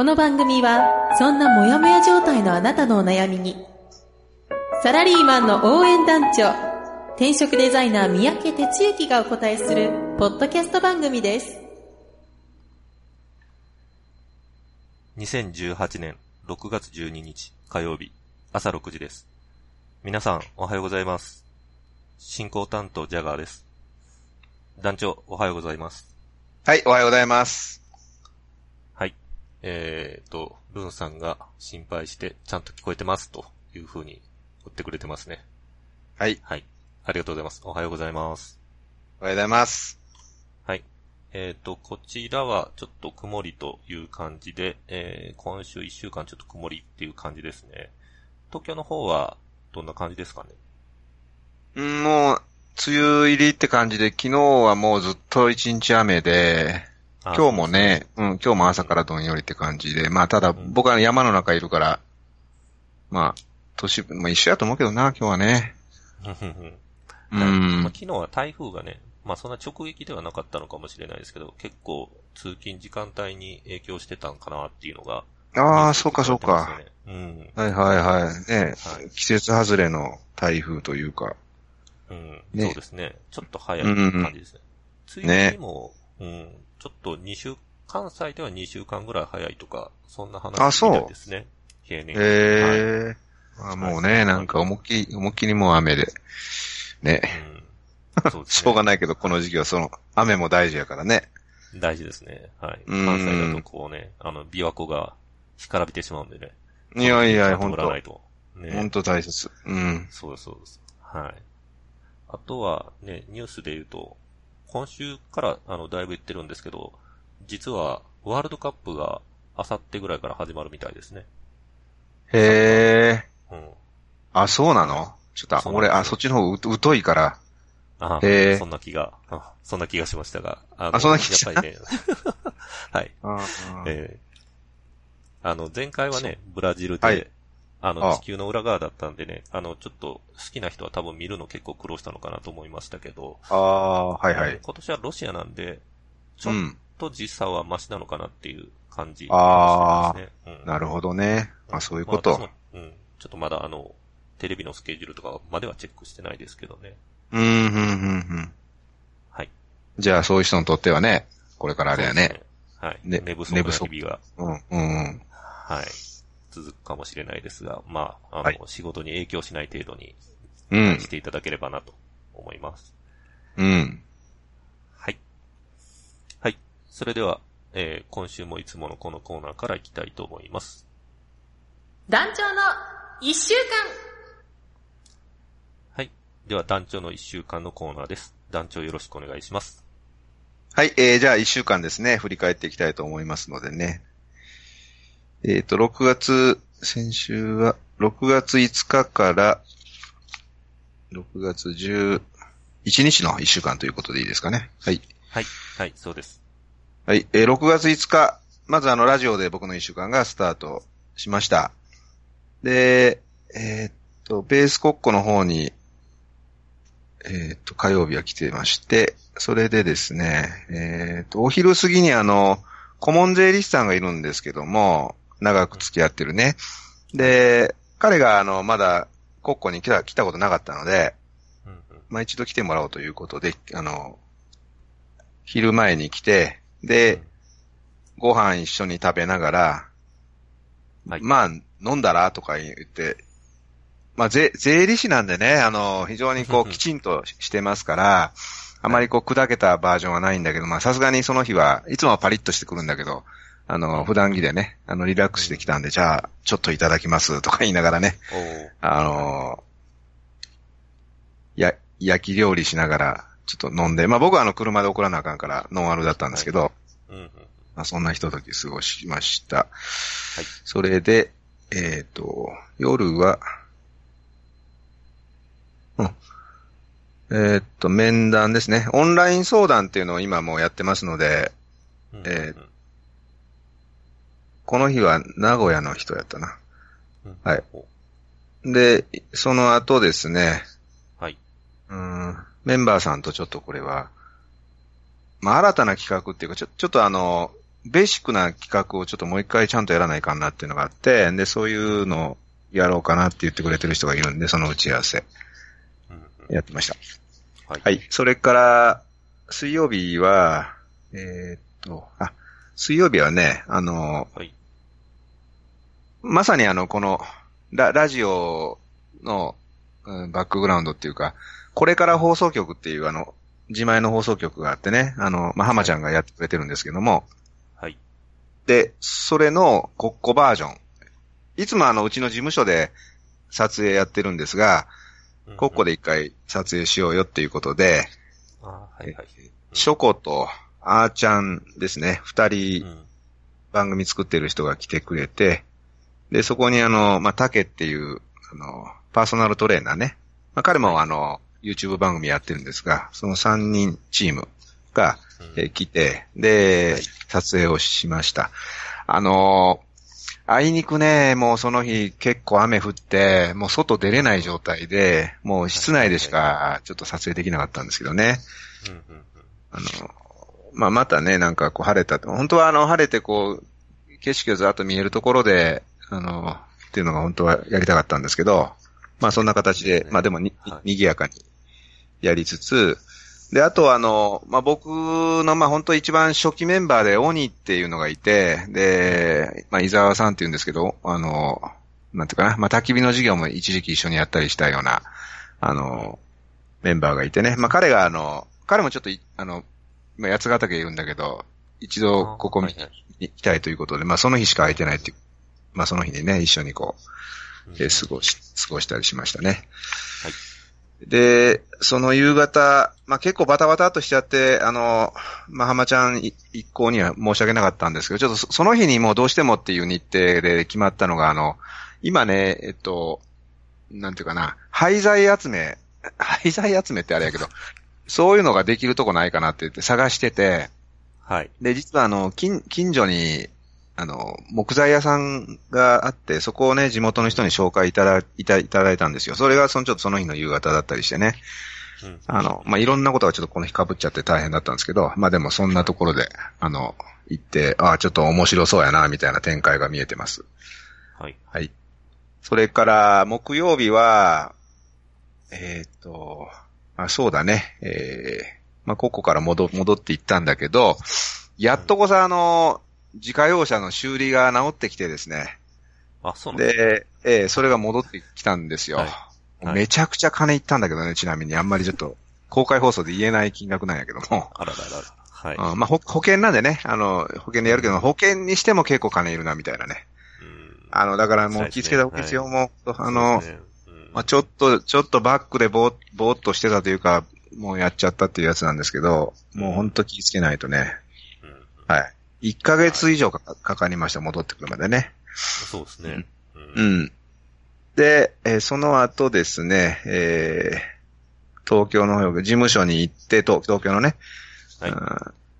この番組は、そんなモヤモヤ状態のあなたのお悩みに、サラリーマンの応援団長、転職デザイナー三宅哲之がお答えする、ポッドキャスト番組です。2018年6月12日火曜日朝6時です。皆さんおはようございます。進行担当ジャガーです。団長おはようございます。はい、おはようございます。はい。えーと、ルンさんが心配してちゃんと聞こえてますという風に言ってくれてますね。はい、はい。ありがとうございます。おはようございます。おはようございます。はい。えっ、と、こちらはちょっと曇りという感じで、えー、今週一週間ちょっと曇りっていう感じですね。東京の方はどんな感じですかね？うん、もう、梅雨入りって感じで、昨日はもうずっと一日雨で、あ今日もね、うん、今日も朝からどんよりって感じで、まあただん僕は山の中いるから、まあ、都市部、まあ一緒やと思うけどな、今日はね。そうですね。うはいまあん。昨日は台風がね、まあそんな直撃ではなかったのかもしれないですけど、結構通勤時間帯に影響してたんかなっていうのが。ああ、そうかそうか。ニュースではいはいはい。ね、はい季節外れの台風というか。うん。うん。ねそうですね。ちょっと早い感じですね。梅雨にも、うん、ちょっと2週、関西では2週間ぐらい早いとか、そんな話あそうみたいですね。平年。へえ。まあもうね、なんか思いっきり、思いっきりもう雨で。ね。うん。そうですしね。ょうがないけど、この時期はその、雨も大事やからね。大事ですね。はい。うん関西だとこうね、あの、琵琶湖が干からびてしまうんでね。いやいや、ほんとない。と。ね。ほんと大切。うん。そうです、そうです。はい。あとはね、ニュースで言うと、今週からあの、だいぶ言ってるんですけど、実は、ワールドカップが、あさってぐらいから始まるみたいですね。へえ。うん。あ、そうなの？ちょっと、俺、あ、そっちの方う、疎いから。あへーそんな気が、あそんな気がしましたが。ああそんな気がした？やっぱりね。はい。あえーあの、前回はね、ブラジルで、はいあの、あ地球の裏側だったんでね、あの、ちょっと好きな人は多分見るの結構苦労したのかなと思いましたけど、あー、はいはえーい。今年はロシアなんで、ちょっうん。と時差はマシなのかなっていう感じあですね。うんなるほどね。あ、そういうこまあと。私もうん。ちょっとまだあの、テレビのスケジュールとかまではチェックしてないですけどね。うん、うん、うん、うん。はい。じゃあ、そういう人にとってはね、これからあれやね。ね。はい。ね寝不足な寝不足日々が、うん、うん、うん。はい。続くかもしれないですが、まあ、あの、はい仕事に影響しない程度にうんし、ていただければなと思います。うん。はい。はい。それでは、えー今週もいつものこのコーナーからいきたいと思います。団長の一週間はい。では、団長の一週間のコーナーです。団長よろしくお願いします。はい、えー、じゃあ一週間ですね、振り返っていきたいと思いますのでね。えっ、と、6月、先週は、6月5日から、6月11日の一週間ということでいいですかね。はい。はい。はい、そうです。はい、えー、6月5日、まずあの、ラジオで僕の一週間がスタートしました。で、えーっと、ベース国庫の方に、えーっと、火曜日は来てまして、それでですね、えーっと、お昼過ぎにあの、顧問税理士さんがいるんですけども、長く付き合ってるね。で、彼があの、まだ国庫に来た、来たことなかったので、うんうん。まあ、一度来てもらおうということで、あの、昼前に来て、で、ご飯一緒に食べながら、はいまあ、飲んだらとか言って、まあ、税、税理士なんでね、あの、非常にこう、きちんとししてますから、あまりこう、砕けたバージョンはないんだけど、まあ、さすがにその日は、いつもはパリッとしてくるんだけど、あの、普段着でね、あの、リラックスしてきたんで、じゃあ、ちょっといただきますとか言いながらね、あのや、焼き料理しながら、ちょっと飲んで、まあ僕はあの車で送らなあかんからノンアルだったんですけど、うんうん。まあそんなひととき過ごしました。それで、えっ、と、夜は、うん。えっ、と、面談ですね。オンライン相談っていうのを今もうやってますので、うんえーこの日は名古屋の人やったな。うんはいおで、その後ですね、はい。うん、メンバーさんとちょっとこれは、まあ、新たな企画っていうか、ちょ、ちょっとあの、ベーシックな企画をちょっともう一回ちゃんとやらないかんなっていうのがあって、で、そういうのをやろうかなって言ってくれてる人がいるんで、その打ち合わせやってました。はい。はい。それから、水曜日は、えーっと、あ、水曜日はね、あの、はい。まさにあの、この、ラ、ラジオの、うんバックグラウンドっていうか、これから放送局っていうあの、自前の放送局があってね、あの、まあ、浜ちゃんがやってくれてるんですけども、はい。で、それのコッコバージョン。いつもあの、うちの事務所で撮影やってるんですが、コッコで。で一回撮影しようよっていうことで、あはいはい。ショコとあーちゃんですね、二う人ん。番組作ってる人が来てくれて、で、そこにあの、まあ、タケっていう、あの、パーソナルトレーナーね。まあ、彼もあの、YouTube 番組やってるんですが、その三人チームが、うんえー来て、で、はい撮影をしました。あのーあいにくね、もうその日結構雨降って、もう外出れない状態で、もう室内でしかちょっと撮影できなかったんですけどね。あの、まあ、またね、なんかこう晴れたと。本当はあの、晴れてこう、景色がずっと見えるところで、あの、っていうのが本当はやりたかったんですけど、まあそんな形で、まあでもに、はい。にぎやかにやりつつ、で、あとはあの、まあ僕のまあ本当一番初期メンバーで鬼っていうのがいて、で、まあ伊沢さんって言うんですけど、あの、なんていうかな、まあ焚き火の授業も一時期一緒にやったりしたような、あの、メンバーがいてね。まあ彼があの、彼もちょっとい、あの、今八ヶ岳いるんだけど、一度ここに行きたいということで、まあその日しか空いてないっていう、まあその日にね、一緒にこう、えー過ごし、過ごしたりしましたね。はいで、その夕方、まあ結構バタバタっとしちゃって、あの、まあ浜ちゃんい一行には申し訳なかったんですけど、ちょっとそその日にもうどうしてもっていう日程で決まったのが、あの、今ね、えっと、なんていうかな、廃材集め、廃材集めってあれやけど、そういうのができるとこないかなって言って探してて、はい。で、実はあの、近、近所に、あの、木材屋さんがあって、そこをね、地元の人に紹介いただいたいただいたんですよ。それが、そのちょっとその日の夕方だったりしてね。うんあの、まあ、いろんなことがちょっとこの日被っちゃって大変だったんですけど、まあ、でもそんなところで、あの、行って、ああ、ちょっと面白そうやな、みたいな展開が見えてます。はい。はい。それから、木曜日は、えっ、と、あ、そうだね、えー、まあ、ここから戻、戻っていったんだけど、やっとこさ、あの、自家用車の修理が治ってきてですね。あ、そうなんですね。で、えーそれが戻ってきたんですよ。はいはいめちゃくちゃ金いったんだけどね、ちなみに。あんまりちょっと、公開放送で言えない金額なんやけども。あらららら。はい。うんまあ、ほ保険なんでね、あの、保険でやるけど、保険にしても結構金いるな、みたいなね。うんあの、だからもそう気付けた必要も、あの、そうですねうんまあ、ちょっと、ちょっとバックでぼーぼーっとしてたというか、もうやっちゃったっていうやつなんですけど、もうほんと気付けないとね。うんはい。1ヶ月以上かかかりました、戻ってくるまでね。そうですね。ううんん。で、えーその後ですね、えー東京の方、事務所に行って、東東京のね、はいうん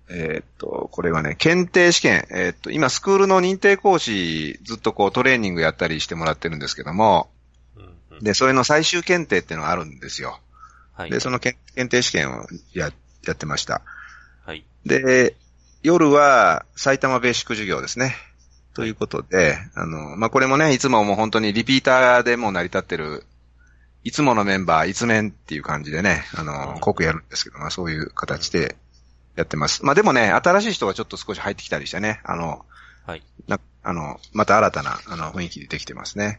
えーっと、これはね、検定試験、えーっと、今、スクールの認定講師、ずっとこう、トレーニングやったりしてもらってるんですけども、うんうんで、それの最終検定っていうのがあるんですよ。はい。で、その検検定試験をや、やってました。はい。で、夜は埼玉ベーシック授業ですね。ということで、あの、まあ、これもね、いつももう本当にリピーターでもう成り立ってる、いつものメンバー、いつ面っていう感じでね、あの、濃くやるんですけど、まあ、そういう形でやってます。まあ、でもね、新しい人がちょっと少し入ってきたりしてね、あの、はい。なあの、また新たな、あの、雰囲気でできてますね。うんうん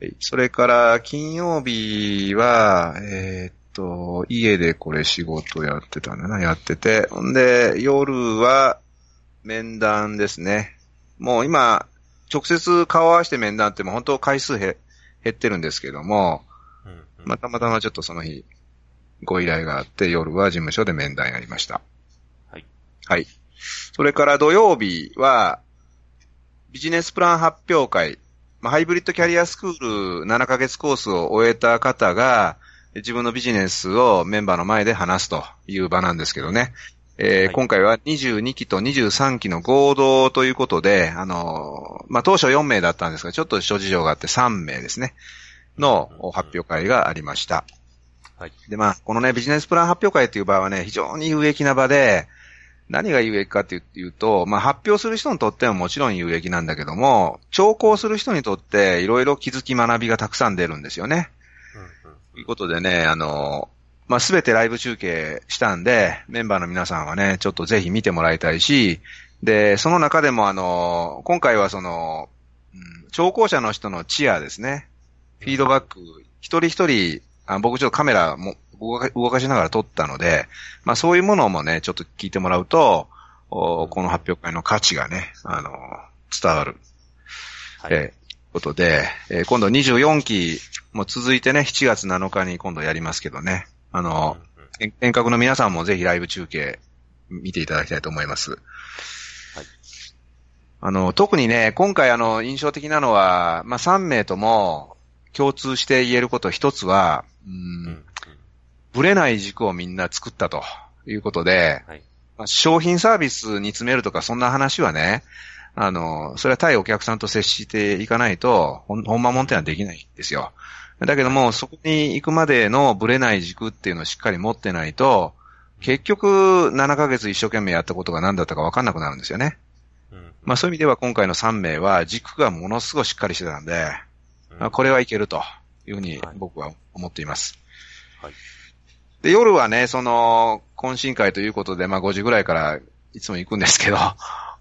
はいそれから、金曜日は、えーっと、家でこれ仕事やってたんだな、やってて。んで、夜は、面談ですね。もう今、直接顔合わせて面談ってもう本当回数へ減ってるんですけども、うんうんまあたまたまちょっとその日、ご依頼があって、夜は事務所で面談やりました。はい。はい。それから土曜日は、ビジネスプラン発表会まあ、ハイブリッドキャリアスクール7ヶ月コースを終えた方が、自分のビジネスをメンバーの前で話すという場なんですけどね。えーはい今回は22期と23期の合同ということで、あのーまあ、当初4名だったんですが、ちょっと諸事情があって3名ですね、の発表会がありました。はい。で、まあ、このね、ビジネスプラン発表会っていう場はね、非常に有益な場で、何が有益かっていうと、まあ、発表する人にとってはもちろん有益なんだけども、聴講する人にとっていろいろ気づき学びがたくさん出るんですよね。ということでね、あの、まあ、すべてライブ中継したんで、メンバーの皆さんはね、ちょっとぜひ見てもらいたいし、で、その中でもあの、今回はその、うん聴講者の人のチアですね。フィードバック、一人一人、あ僕ちょっとカメラも動か動かしながら撮ったので、まあそういうものもね、ちょっと聞いてもらうと、おこの発表会の価値がね、あの、伝わる。はい。えー、ことで、えー今度24期も続いてね、7月7日に今度やりますけどね。あの、うんうん遠遠隔の皆さんもぜひライブ中継見ていただきたいと思います。はい。あの、特にね、今回あの、印象的なのは、まあ、3名とも共通して言えること一つは、ううんうんん、ぶれない軸をみんな作ったということで、はい。まあ商品サービスに詰めるとかそんな話はね、あの、それは対お客さんと接していかないと、ほん、ほんまもんってのはできないんですよ。だけども、そこに行くまでのブレない軸っていうのをしっかり持ってないと、結局、7ヶ月一生懸命やったことが何だったか分かんなくなるんですよね。うんまあそういう意味では今回の3名は軸がものすごいしっかりしてたんで、うんまあこれはいけるというふうにはい僕は思っています。はい。で、夜はね、その、懇親会ということで、まあ5時ぐらいからいつも行くんですけど、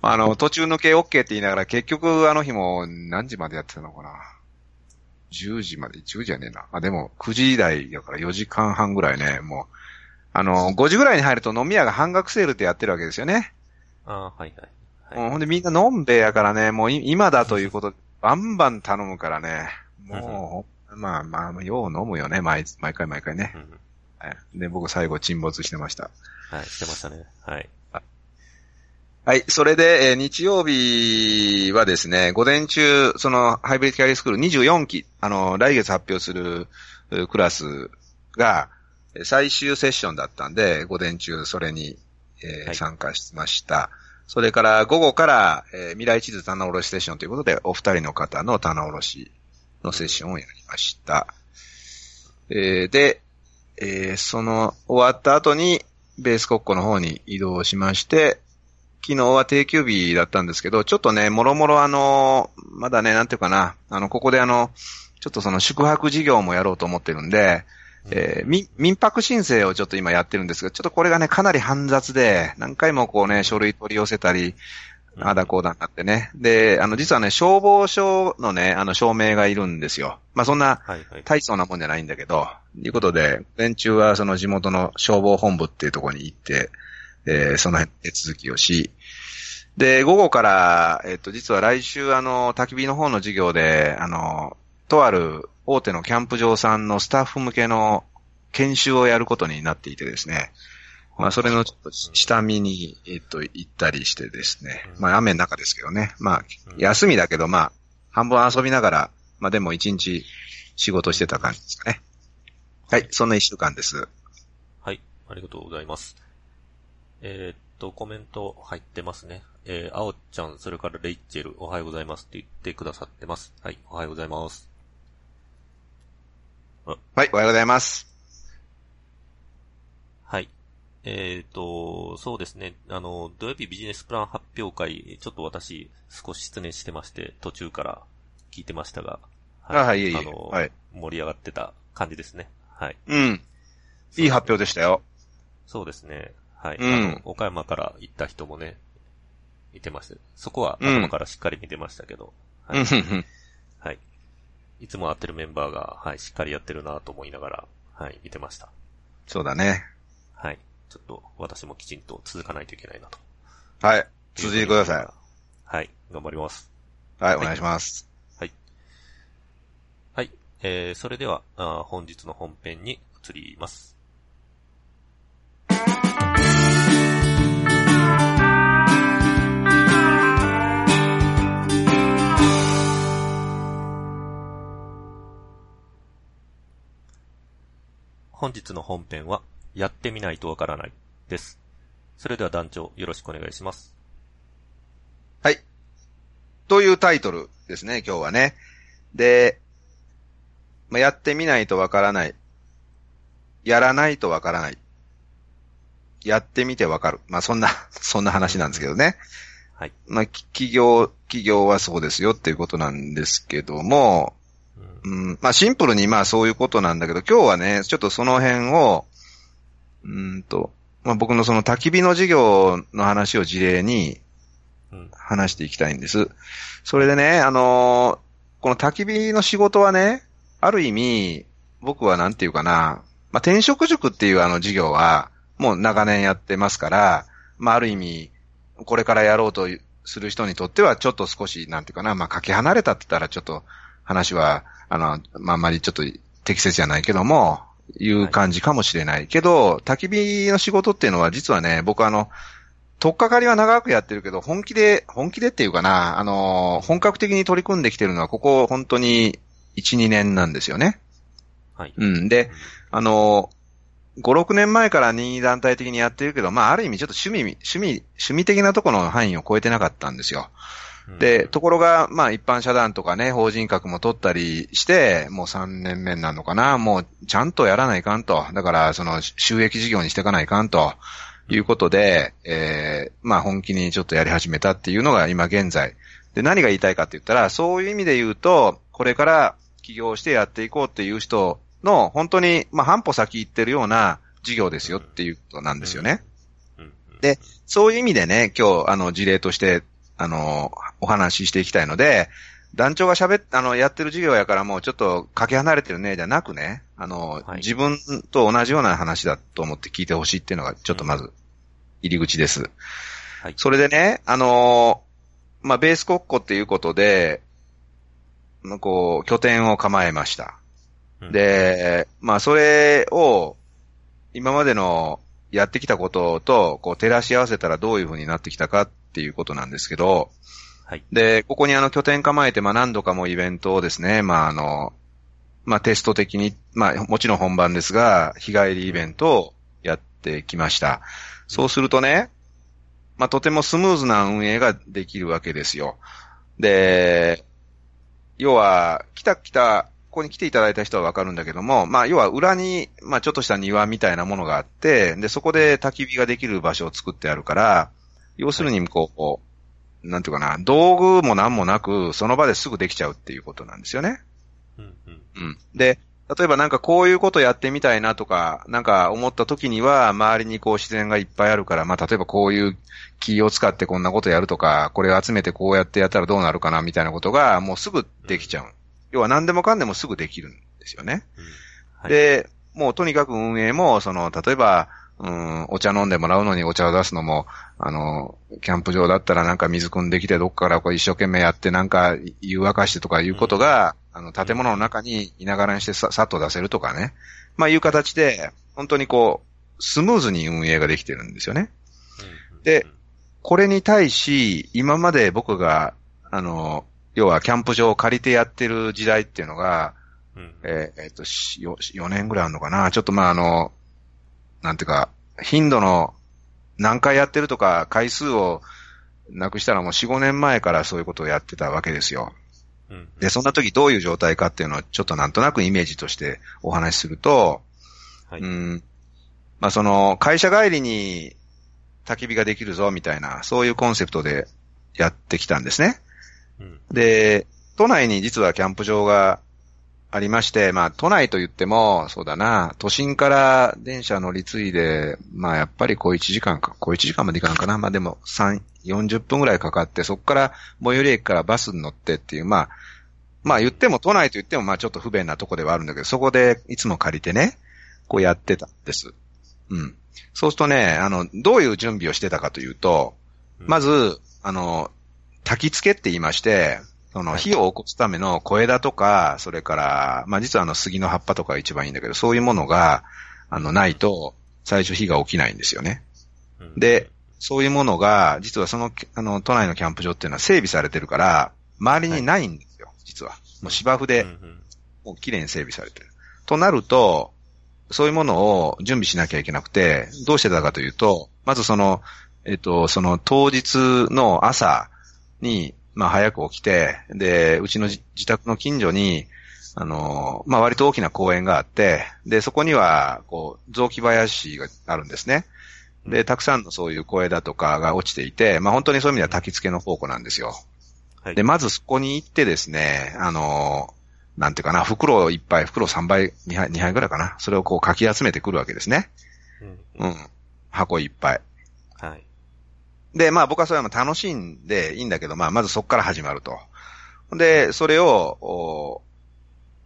あの、途中抜け OK って言いながら結局あの日も何時までやってたのかな ?10 時まで、10時じゃねえな。あ、でも9時台だから4時間半ぐらいね、もう、あの、5時ぐらいに入ると飲み屋が半額セールってやってるわけですよね。ああ、はいはい。うんはい。ほんでみんな飲んべえやからね、もうい今だということで、バンバン頼むからね、もう、まあまあ、よう飲むよね、毎毎回毎回ね。はいで、僕最後沈没してました。はい、してましたね。はい。はい。それで、えー日曜日はですね、午前中、その、ハイブリッドキャリアスクール24期、あの、来月発表するうクラスが、えー最終セッションだったんで、午前中それに、えーはい参加しました。それから午後から、えー未来地図棚卸しセッションということで、お二人の方の棚卸しのセッションをやりました。えーで、えーその終わった後に、ベース国庫の方に移動しまして、昨日は定休日だったんですけど、ちょっとね、もろもろあの、まだね、なんていうかな、あの、ここであの、ちょっとその宿泊事業もやろうと思ってるんで、えー民、民泊申請をちょっと今やってるんですが、ちょっとこれがね、かなり煩雑で、何回もこうね、書類取り寄せたり、ああだこうだなってね。で、あの、実はね、消防署のね、あの、証明がいるんですよ。まあ、そんな、はいはい。大層なもんじゃないんだけど、いうことで、連中はその地元の消防本部っていうところに行って、えーその辺手続きをし、で、午後から、えっと、実は来週、あの、焚き火の方の授業で、あの、とある大手のキャンプ場さんのスタッフ向けの研修をやることになっていてですね、まあ、それのちょっと下見に、えっと、行ったりしてですね、まあ、雨の中ですけどね、まあ、休みだけど、まあ、半分遊びながら、まあ、でも一日仕事してた感じですかね。はい、そんな一週間です。はい、ありがとうございます。えーっと、コメント入ってますね。えー、あおちゃん、それからレイチェル、おはようございますって言ってくださってます。はい、おはようございます。はい、おはようございます。はい。えーっと、そうですね。あの、土曜日ビジネスプラン発表会、ちょっと私、少し失念してまして、途中から聞いてましたが、あはいいえいえあの、はい盛り上がってた感じですね。はい。うん。いい発表でしたよ。そうですね。はい。うんあの、岡山から行った人もね、いてました。そこはうん頭からしっかり見てましたけど、はい。うんふんふんはい。いつも会ってるメンバーが、はい、しっかりやってるなと思いながら、はい、見てました。そうだね。はい。ちょっと、私もきちんと続かないといけないなと。はい。続いてください。はい、頑張ります。はい、お願いします。はい。はい。えー、それでは、あー本日の本編に移ります。本日の本編は、やってみないとわからないです。それでは団長、よろしくお願いします。はい。というタイトルですね、今日はね。で、まあ、やってみないとわからない。やらないとわからない。やってみてわかる。まあ、そんな、そんな話なんですけどね。はい。まあ、き企業、企業はそうですよっていうことなんですけども、うんうん、まあシンプルにまあそういうことなんだけど、今日はね、ちょっとその辺を、うーんと、まあ僕のその焚き火の授業の話を事例にうん。話していきたいんです。それでね、あのーこの焚き火の仕事はね、ある意味、僕はなんていうかな、まあ転職塾っていうあの授業は、もう長年やってますから、まあある意味、これからやろうとする人にとっては、ちょっと少し、なんていうかな、まあかけ離れたって言ったらちょっと話は、あの、まああんまりちょっと適切じゃないけども、いう感じかもしれない。けど、焚き火の仕事っていうのは実はね、僕あの、とっかかりは長くやってるけど、本気で、本気でっていうかな、あの、本格的に取り組んできてるのは、ここ本当に1、2年なんですよね。はい。うん。で、あの、5、6年前から任意団体的にやってるけど、まあ、ある意味ちょっと趣味、趣味、趣味的なところの範囲を超えてなかったんですよ。うん。で、ところが、まあ一般社団とかね、法人格も取ったりして、もう3年目になるのかな、もうちゃんとやらないかんと。だから、その収益事業にしていかないかんと。いうことで、えー、まあ本気にちょっとやり始めたっていうのが今現在。で、何が言いたいかって言ったら、そういう意味で言うと、これから起業してやっていこうっていう人の、本当に、まあ半歩先行ってるような事業ですよっていうことなんですよね。うん。で、そういう意味でね、今日、あの、事例として、あの、お話ししていきたいので、団長が喋っ、あの、やってる授業やからもうちょっとかけ離れてるね、じゃなくね、あの、はい自分と同じような話だと思って聞いてほしいっていうのが、ちょっとまず、入り口です。はい。それでね、あのまあ、ベース国庫っていうことで、まあこう、拠点を構えました。うん、で、まあ、それを、今までのやってきたことと、こう、照らし合わせたらどういう風になってきたかっていうことなんですけど、はい。で、ここにあの拠点構えて、まあ何度かもイベントをですね、まああの、まあテスト的に、まあもちろん本番ですが、日帰りイベントをやってきました。そうするとね、まあとてもスムーズな運営ができるわけですよ。で、要は、来た来た、ここに来ていただいた人はわかるんだけども、まあ要は裏に、まあちょっとした庭みたいなものがあって、で、そこで焚き火ができる場所を作ってあるから、要するにこう、なんていうかな、道具も何もなく、その場ですぐできちゃうっていうことなんですよね。うんうんうん。で、例えばなんかこういうことやってみたいなとか、なんか思った時には、周りにこう自然がいっぱいあるから、まあ例えばこういう木を使ってこんなことやるとか、これを集めてこうやってやったらどうなるかなみたいなことが、もうすぐできちゃう。要は何でもかんでもすぐできるんですよね。うんはい。で、もうとにかく運営も、その、例えば、うん、お茶飲んでもらうのにお茶を出すのも、あの、キャンプ場だったらなんか水汲んできてどっからこう一生懸命やってなんか湯沸かしてとかいうことが、あの、建物の中にいながらにしてささっと出せるとかね。まあいう形で、本当にこう、スムーズに運営ができてるんですよね。うんで、これに対し、今まで僕が、あの、要はキャンプ場を借りてやってる時代っていうのが、うんえーえっと、しよ4年ぐらいあるのかなちょっとまああの、なんていうか、頻度の何回やってるとか回数をなくしたらもう4、5年前からそういうことをやってたわけですよ。うんで、そんな時どういう状態かっていうのをちょっとなんとなくイメージとしてお話しすると、はい。うん、まあその会社帰りに焚き火ができるぞみたいな、そういうコンセプトでやってきたんですね。うんで、都内に実はキャンプ場がありまして、まあ都内と言っても、そうだな、都心から電車乗り継いで、まあやっぱりこう1時間か、こう1時間までいかんかな、まあでも3、40分ぐらいかかって、そこから最寄り駅からバスに乗ってっていう、まあ、まあ言っても都内と言ってもまあちょっと不便なとこではあるんだけど、そこでいつも借りてね、こうやってたんです。うん。そうするとね、あの、どういう準備をしてたかというと、ま、ず、あの、焚き付けって言いまして、そのはい火を起こすための小枝とか、それから、まあ実はあの杉の葉っぱとかが一番いいんだけど、そういうものが、あの、ないと、最初火が起きないんですよね。うんで、そういうものが、実はその、あの、都内のキャンプ場っていうのは整備されてるから、周りにないんですよ、実は。もう芝生でもう綺麗に整備されてる。となると、そういうものを準備しなきゃいけなくて、どうしてたかというと、まずその、えっと、その当日の朝に、まあ早く起きて、で、うちの自宅の近所に、あの、まあ割と大きな公園があって、で、そこには、こう、雑木林があるんですね。で、たくさんのそういう小枝とかが落ちていて、まあ本当にそういう意味では焚き付けの宝庫なんですよ。はい、で、まずそこに行ってですね、あの、なんていうかな、袋いっぱい、袋3杯、2杯、2杯ぐらいかな。それをこうかき集めてくるわけですね。うん、うん。箱いっぱい。はい。で、まあ僕はそれは楽しんでいいんだけど、まあまずそこから始まると。で、それを、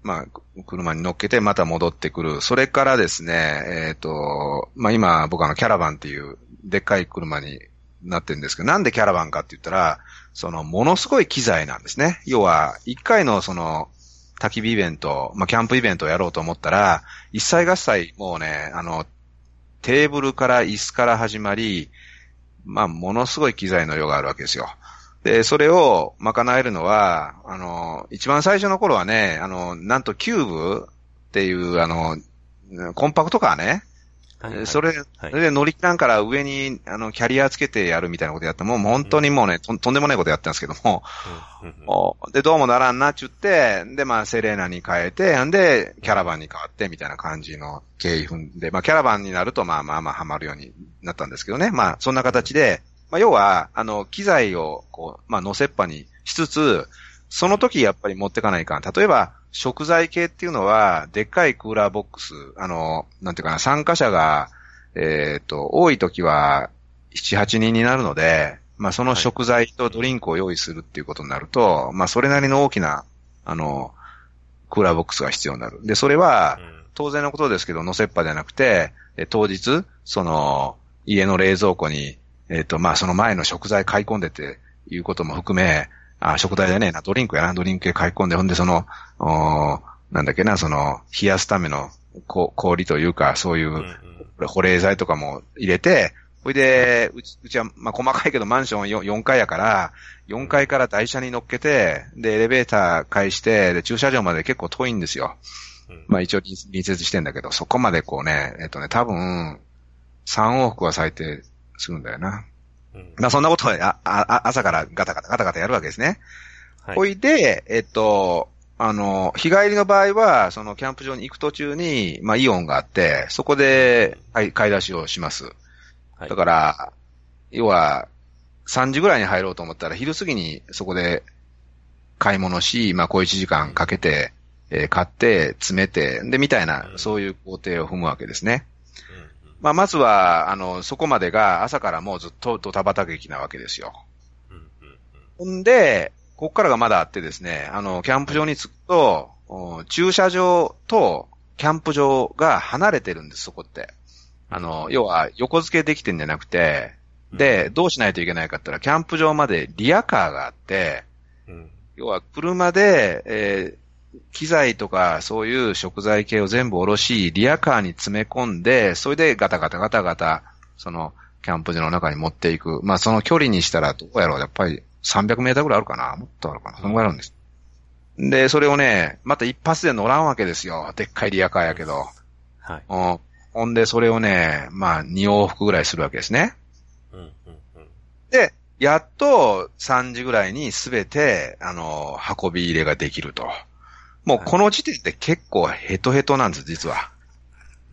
まあ、車に乗っけてまた戻ってくる。それからですね、えっ、ー、と、まあ今僕あのキャラバンっていうでっかい車になってるんですけど、なんでキャラバンかって言ったら、そのものすごい機材なんですね。要は、一回のその焚き火イベント、まあキャンプイベントをやろうと思ったら、一切合切もうね、あの、テーブルから椅子から始まり、まあものすごい機材の量があるわけですよ。で、それを賄えるのは、あの、一番最初の頃はね、あの、なんとキューブっていう、あの、コンパクトカーね。はいはい、それ、それで乗り切らんから上に、あの、キャリアつけてやるみたいなことやったもう本当にもうね、ととんでもないことやったんですけども、で、どうもならんなっちゅって、で、まあ、セレーナに変えて、んで、キャラバンに変わって、みたいな感じの経緯踏んで、まあ、キャラバンになると、まあまあまあ、ハマるようになったんですけどね。まあ、そんな形で、まあ、要は、あの、機材を、こう、まあ、乗せっぱにしつつ、その時やっぱり持ってかないかん。例えば、食材系っていうのは、でっかいクーラーボックス、あの、なんていうかな、参加者が、えっ、ー、と、多い時は、7、8人になるので、まあ、その食材とドリンクを用意するっていうことになると、はい、まあ、それなりの大きな、あの、クーラーボックスが必要になる。で、それは、当然のことですけど、乗せっぱじゃなくて、当日、その、家の冷蔵庫にえっ、ー、と、まあ、その前の食材買い込んでっていうことも含め、あ、食材じゃねえな、ドリンクやな、ドリンク買い込んで、ほんでその、おなんだっけな、その、冷やすためのこ氷というか、そういう、保冷剤とかも入れて、ほいで、うちうちは、まあ、細かいけどマンション 4, 4階やから、4階から台車に乗っけて、で、エレベーター返して、で、駐車場まで結構遠いんですよ。まあ一応隣接してんだけど、そこまでこうね、えっとね、多分、3往復は最低するんだよな。うん、まあそんなことはああ朝からガタガタガタガタやるわけですね。はい。ほいで、えっと、あの、日帰りの場合は、そのキャンプ場に行く途中に、まあイオンがあって、そこで、はい、買い出しをします。はい、だから、要は、3時ぐらいに入ろうと思ったら、昼過ぎにそこで買い物し、まあ小1時間かけて、えー、買って、詰めて、で、みたいな、そういう工程を踏むわけですね。まあ、まずは、あの、そこまでが朝からもうずっとドタバタ劇なわけですよ。ほんで、ここからがまだあってですね、あの、キャンプ場に着くと、駐車場とキャンプ場が離れてるんです、そこって。あの、要は横付けできてんじゃなくて、で、どうしないといけないかって言ったら、キャンプ場までリアカーがあって、要は車で、え機材とかそういう食材系を全部下ろし、リアカーに詰め込んで、それでガタガタガタガタ、その、キャンプ場の中に持っていく。まあその距離にしたらどうやろうやっぱり300メーターぐらいあるかなもっとあるかなそのぐらいあるんです。で、それをね、また一発で乗らんわけですよ。でっかいリアカーやけど。はい。うん。ほんで、それをね、まあ、2往復ぐらいするわけですね。うん、うん、うん。で、やっと3時ぐらいにすべて、あの、運び入れができると。もうこの時点で結構ヘトヘトなんです、実は。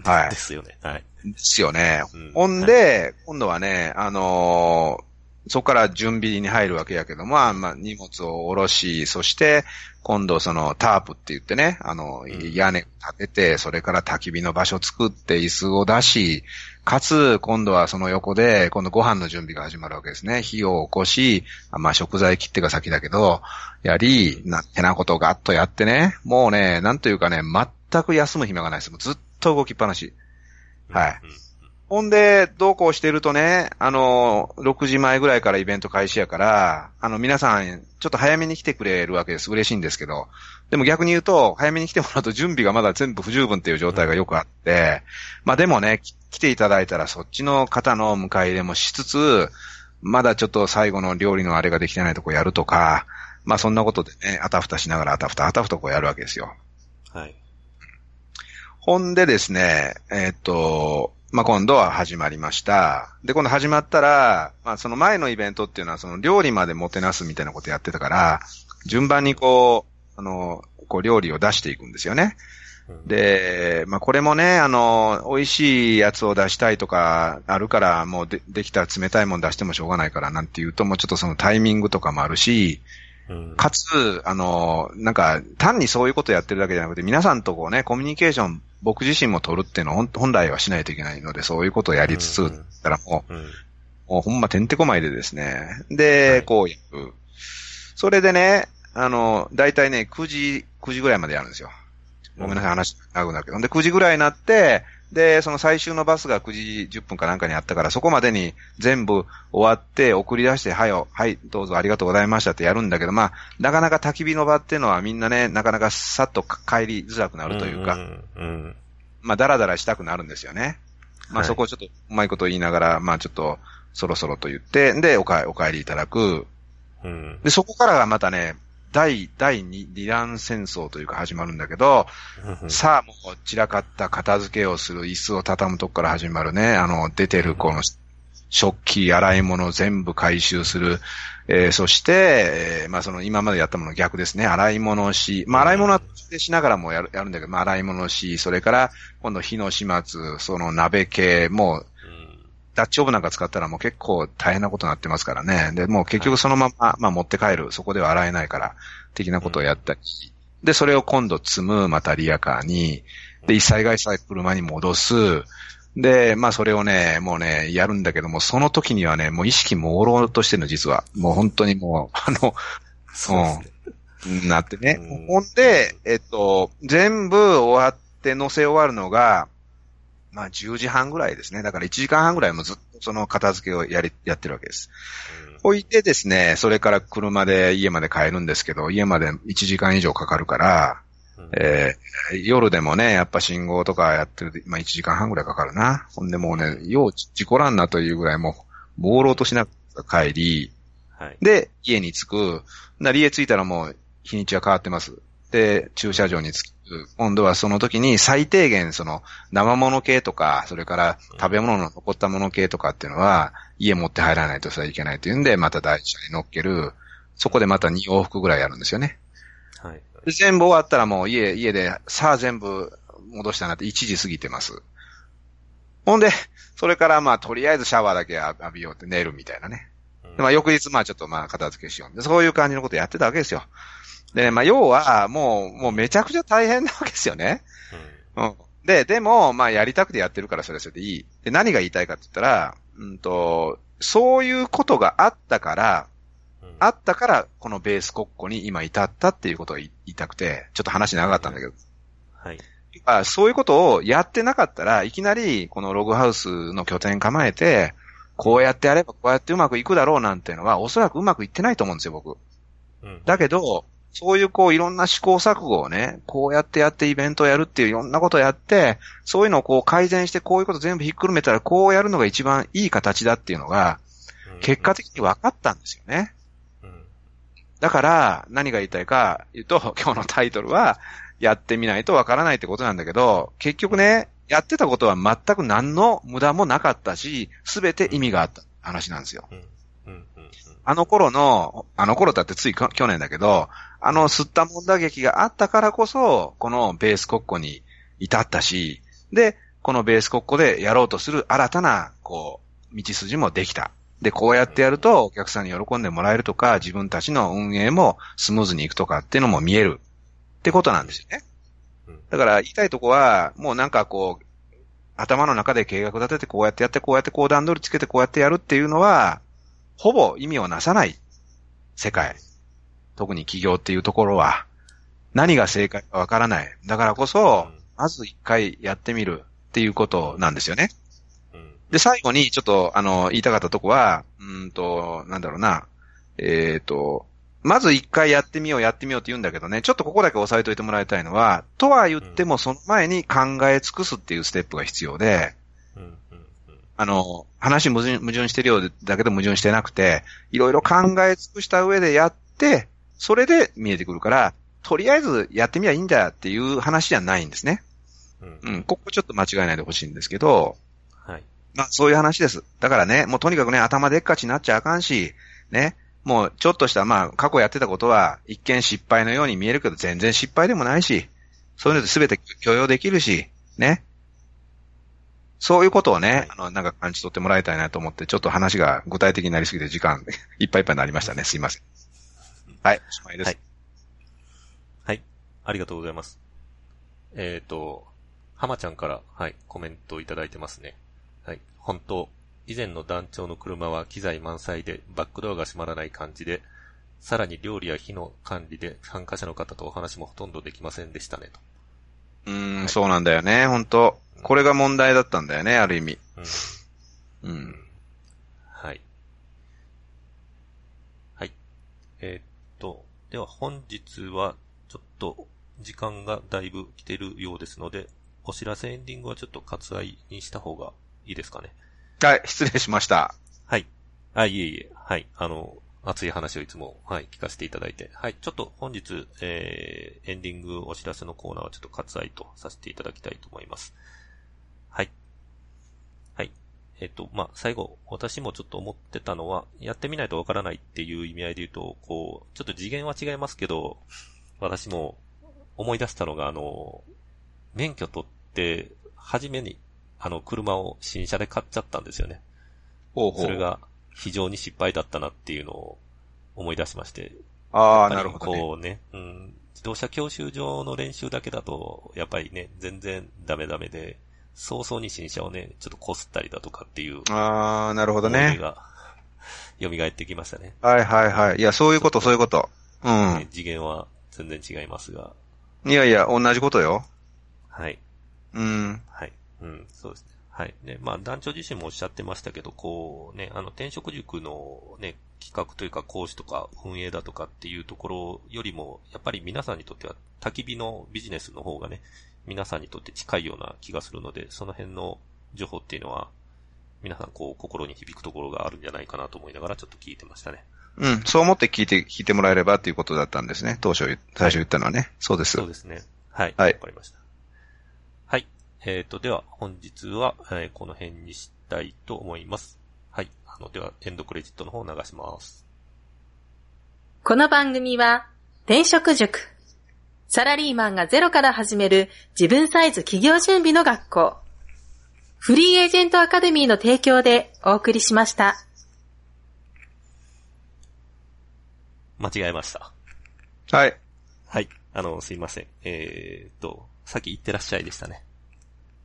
はい。ですよね。はい。ですよね。うん、ほんで、はい、今度はね、あのー、そこから準備に入るわけやけども、まあ、まあ、荷物を下ろし、そして、今度そのタープって言ってね、あの、屋根立てて、それから焚き火の場所作って椅子を出し、かつ、今度はその横で、今度ご飯の準備が始まるわけですね。火を起こし、まあ食材切ってが先だけど、やり、な、てなことをガッとやってね、もうね、なんというかね、全く休む暇がないです。もうずっと動きっぱなし。はい。ほんで、どうこうしてるとね、あの、6時前ぐらいからイベント開始やから、あの、皆さん、ちょっと早めに来てくれるわけです。嬉しいんですけど。でも逆に言うと、早めに来てもらうと準備がまだ全部不十分っていう状態がよくあって、まあでもね、来ていただいたらそっちの方の迎え入れもしつつ、まだちょっと最後の料理のあれができてないとこやるとか、まあそんなことでね、あたふたしながらあたふたあたふたこうやるわけですよ。はい。ほんでですね、えーっと、まあ、今度は始まりました。で、今度始まったら、まあ、その前のイベントっていうのは、その料理までもてなすみたいなことやってたから、順番にこう、あの、こう料理を出していくんですよね。うん、で、まあ、これもね、あの、美味しいやつを出したいとかあるから、もうでできたら冷たいもん出してもしょうがないからなんていうと、もうちょっとそのタイミングとかもあるし、うん、かつ、あの、なんか、単にそういうことやってるだけじゃなくて、皆さんとこうね、コミュニケーション、僕自身も取るっていうのを本本来はしないといけないので、そういうことをやりつつ、うんたらもう、うん。もうほんまてんてこまいでですね。で、はいこうやる。それでね、あの、だいたいね、9時、9時ぐらいまでやるんですよ。ごめんなさい、話長くなるけど。で、9時ぐらいになって、で、その最終のバスが9時10分かなんかにあったから、そこまでに全部終わって送り出して、はいよ、はい、どうぞありがとうございましたってやるんだけど、まあ、なかなか焚き火の場っていうのはみんなね、なかなかさっと帰りづらくなるというか、うん。うん。まあ、だらだらしたくなるんですよね。まあ、はいそこをちょっとうまいこと言いながら、まあ、ちょっと、そろそろと言って、で、おかお帰りいただく。うん。で、そこからがまたね、第、第二、二段戦争というか始まるんだけど、さあ、もう散らかった片付けをする、椅子を畳むとこから始まるね、あの、出てるこの、食器、洗い物を全部回収する。えーそして、えーまあその今までやったもの逆ですね。洗い物をし、まあ洗い物はしながらもやるやるんだけど、まあ洗い物をし、それから今度火の始末、その鍋系、もうダッチオーブンなんか使ったらもう結構大変なことになってますからね。で、もう結局そのまま、まあ持って帰る。そこでは洗えないから、的なことをやったり。で、それを今度積む、またリアカーに。で、一切外さ車に戻す。で、まあそれをね、もうね、やるんだけども、その時にはね、もう意識朦朧としてるの、実は。もう本当にもう、あの、そうですね。なってねうん。ほんで、えっと、全部終わって乗せ終わるのが、まあ10時半ぐらいですね。だから1時間半ぐらいもずっとその片付けをやり、やってるわけです。置いてですね、それから車で家まで帰るんですけど、家まで1時間以上かかるから、うんえー夜でもね、やっぱ信号とかやってると、まあ1時間半ぐらいかかるな。ほんでもうね、よう事故らんなというぐらいもう、朦朧としながら帰り、はい。で、家に着く。な家着いたらもう日にちは変わってます。で、駐車場に着く。今度はその時に最低限その生物系とか、それから食べ物の残ったもの系とかっていうのは、家持って入らないとさいけないというんで、また第一車に乗っける。そこでまた2往復ぐらいやるんですよね。はい。で全部終わったらもう家、家で、さあ全部戻したなって1時過ぎてます。ほんで、それからまあとりあえずシャワーだけ浴びようって寝るみたいなね。でまあ、翌日、まあ、ちょっと、まあ、片付けしよう。で、そういう感じのことやってたわけですよ。で、まあ、要は、もう、もうめちゃくちゃ大変なわけですよね。うん。で、でも、まあ、やりたくてやってるから、それはそれでいい。で、何が言いたいかって言ったら、うんと、そういうことがあったから、うん。あったから、このベース国庫に今至ったっていうことを言いたくて、ちょっと話長かったんだけど。はい。あそういうことをやってなかったらいきなり、このログハウスの拠点構えて、こうやってやればこうやってうまくいくだろうなんていうのは、おそらくうまくいってないと思うんですよ、僕。うん。だけど、そういうこういろんな試行錯誤をね、こうやってやってイベントをやるっていういろんなことをやって、そういうのをこう改善してこういうこと全部ひっくるめたらこうやるのが一番いい形だっていうのが、うん結果的に分かったんですよね。うん。だから、何が言いたいか言うと、今日のタイトルは、やってみないとわからないってことなんだけど、結局ね、やってたことは全く何の無駄もなかったし、すべて意味があった話なんですよ。あの頃の、あの頃だってつい去去年だけど、あの吸ったもんだ劇があったからこそ、このベース国庫に至ったし、で、このベース国庫でやろうとする新たな、こう、道筋もできた。で、こうやってやるとお客さんに喜んでもらえるとか、自分たちの運営もスムーズにいくとかっていうのも見えるってことなんですよね。うん。だから言いたいとこは、もうなんかこう、頭の中で計画立ててこうやってやってこうやってこう段取りつけてこうやってやるっていうのは、ほぼ意味をなさない世界。特に企業っていうところは、何が正解かわからない。だからこそ、まず一回やってみるっていうことなんですよね。うん。で、最後にちょっと、あの、言いたかったとこは、うーんと、なんだろうな、えっ、と、まず一回やってみよう、やってみようって言うんだけどね、ちょっとここだけ押さえといてもらいたいのは、とは言ってもその前に考え尽くすっていうステップが必要で。あの、話矛盾矛盾してるようだけど矛盾してなくて、いろいろ考え尽くした上でやって、それで見えてくるから、とりあえずやってみりゃいいんだっていう話じゃないんですね。うん。うん、ここちょっと間違えないでほしいんですけど、はい。まあそういう話です。だからね、もうとにかくね、頭でっかちになっちゃあかんし、ね、もうちょっとした、まあ過去やってたことは一見失敗のように見えるけど全然失敗でもないし、そういうので全て許容できるし、ね。そういうことをね、はいあの、なんか感じ取ってもらいたいなと思って、ちょっと話が具体的になりすぎて時間 いっぱいいっぱいになりましたね。すいません。はい、おしまいです。はいはい。ありがとうございます。えっ、と、浜ちゃんから、はい、コメントをいただいてますね。はい。本当、以前の団長の車は機材満載でバックドアが閉まらない感じで、さらに料理や火の管理で参加者の方とお話もほとんどできませんでしたね、と。うーん、はいそうなんだよね、本当これが問題だったんだよね、ある意味。うん。うん。はい。はい。えーっと、では本日はちょっと時間がだいぶ来てるようですので、お知らせエンディングはちょっと割愛にした方がいいですかね。はい、失礼しました。はい。あ、いえいえ、はい。あの、熱い話をいつも、はい、聞かせていただいて、はい。ちょっと本日、えー、エンディングお知らせのコーナーはちょっと割愛とさせていただきたいと思います。はい。はい。えっ、と、まあ、最後、私もちょっと思ってたのは、やってみないとわからないっていう意味合いで言うと、こう、ちょっと次元は違いますけど、私も思い出したのが、あの、免許取って、初めに、あの、車を新車で買っちゃったんですよね。ほうほう。それ。が非常に失敗だったなっていうのを思い出しまして。ああ、なるほどね。こうね、うん、自動車教習所の練習だけだと、やっぱりね、全然ダメダメで、早々に新車をね、ちょっと擦ったりだとかっていうああ、なるほどね。が蘇ってきましたね。はいはいはい。いや、そういうこと、そういうこと。うねん。次元は全然違いますが、いやいや、同じことよ。はい。うん。はい。うん、そうですね。はい。ね、まあ、団長自身もおっしゃってましたけど、こうね、あの、転職塾のね、企画というか講師とか運営だとかっていうところよりも、やっぱり皆さんにとっては焚き火のビジネスの方がね、皆さんにとって近いような気がするので、その辺の情報っていうのは、皆さんこう、心に響くところがあるんじゃないかなと思いながらちょっと聞いてましたね。うん。そう思って聞いて、聞いてもらえればっていうことだったんですね。当初言、最初言ったのはね。そうです。そうですね。はい。はいわかりました。はい。えっ、と、では、本日は、えーこの辺にしたいと思います。の、では、エンドクレジットの方を流します。この番組は、転職塾。サラリーマンがゼロから始める自分サイズ企業準備の学校。フリーエージェントアカデミーの提供でお送りしました。間違えました。はい。はい。あの、すいません。えー、と、さっき言ってらっしゃいでしたね。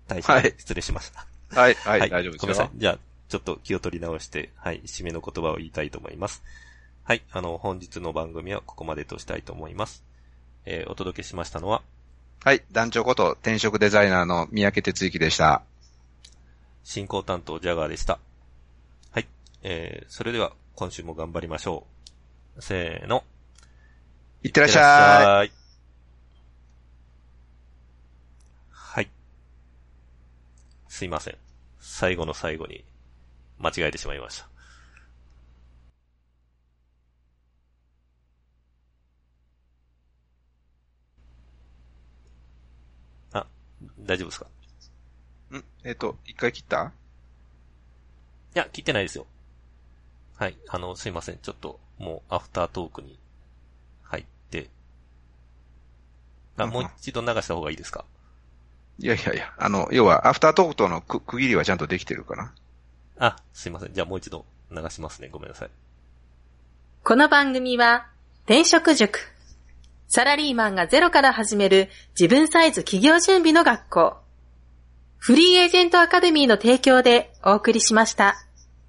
大はい変失礼しました。はい、はい、大丈夫ですよごめんなさい。。じゃあ、ちょっと気を取り直して、はい、締めの言葉を言いたいと思います。はい、あの、本日の番組はここまでとしたいと思います。えー、お届けしましたのは、はい。団長こと転職デザイナーの三宅哲之でした。進行担当ジャガーでした。はい、えー、それでは、今週も頑張りましょう。せーの。いってらっしゃい。い。はい。すいません。最後の最後に間違えてしまいました。あ、大丈夫ですか？ん？えっ、と、一回切った？いや、切ってないですよ。はい。あの、すいません。ちょっと、もう、アフタートークに入って。あ、うんもう一度流した方がいいですか？いやいやいや、あの、要は、アフタートークとの区区切りはちゃんとできてるかな。あ、すいません。じゃあもう一度流しますね。ごめんなさい。この番組は、転職塾。サラリーマンがゼロから始める自分サイズ企業準備の学校。フリーエージェントアカデミーの提供でお送りしました。